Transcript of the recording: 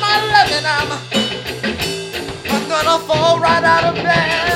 my loving. I'm, I'm gonna fall right out of bed.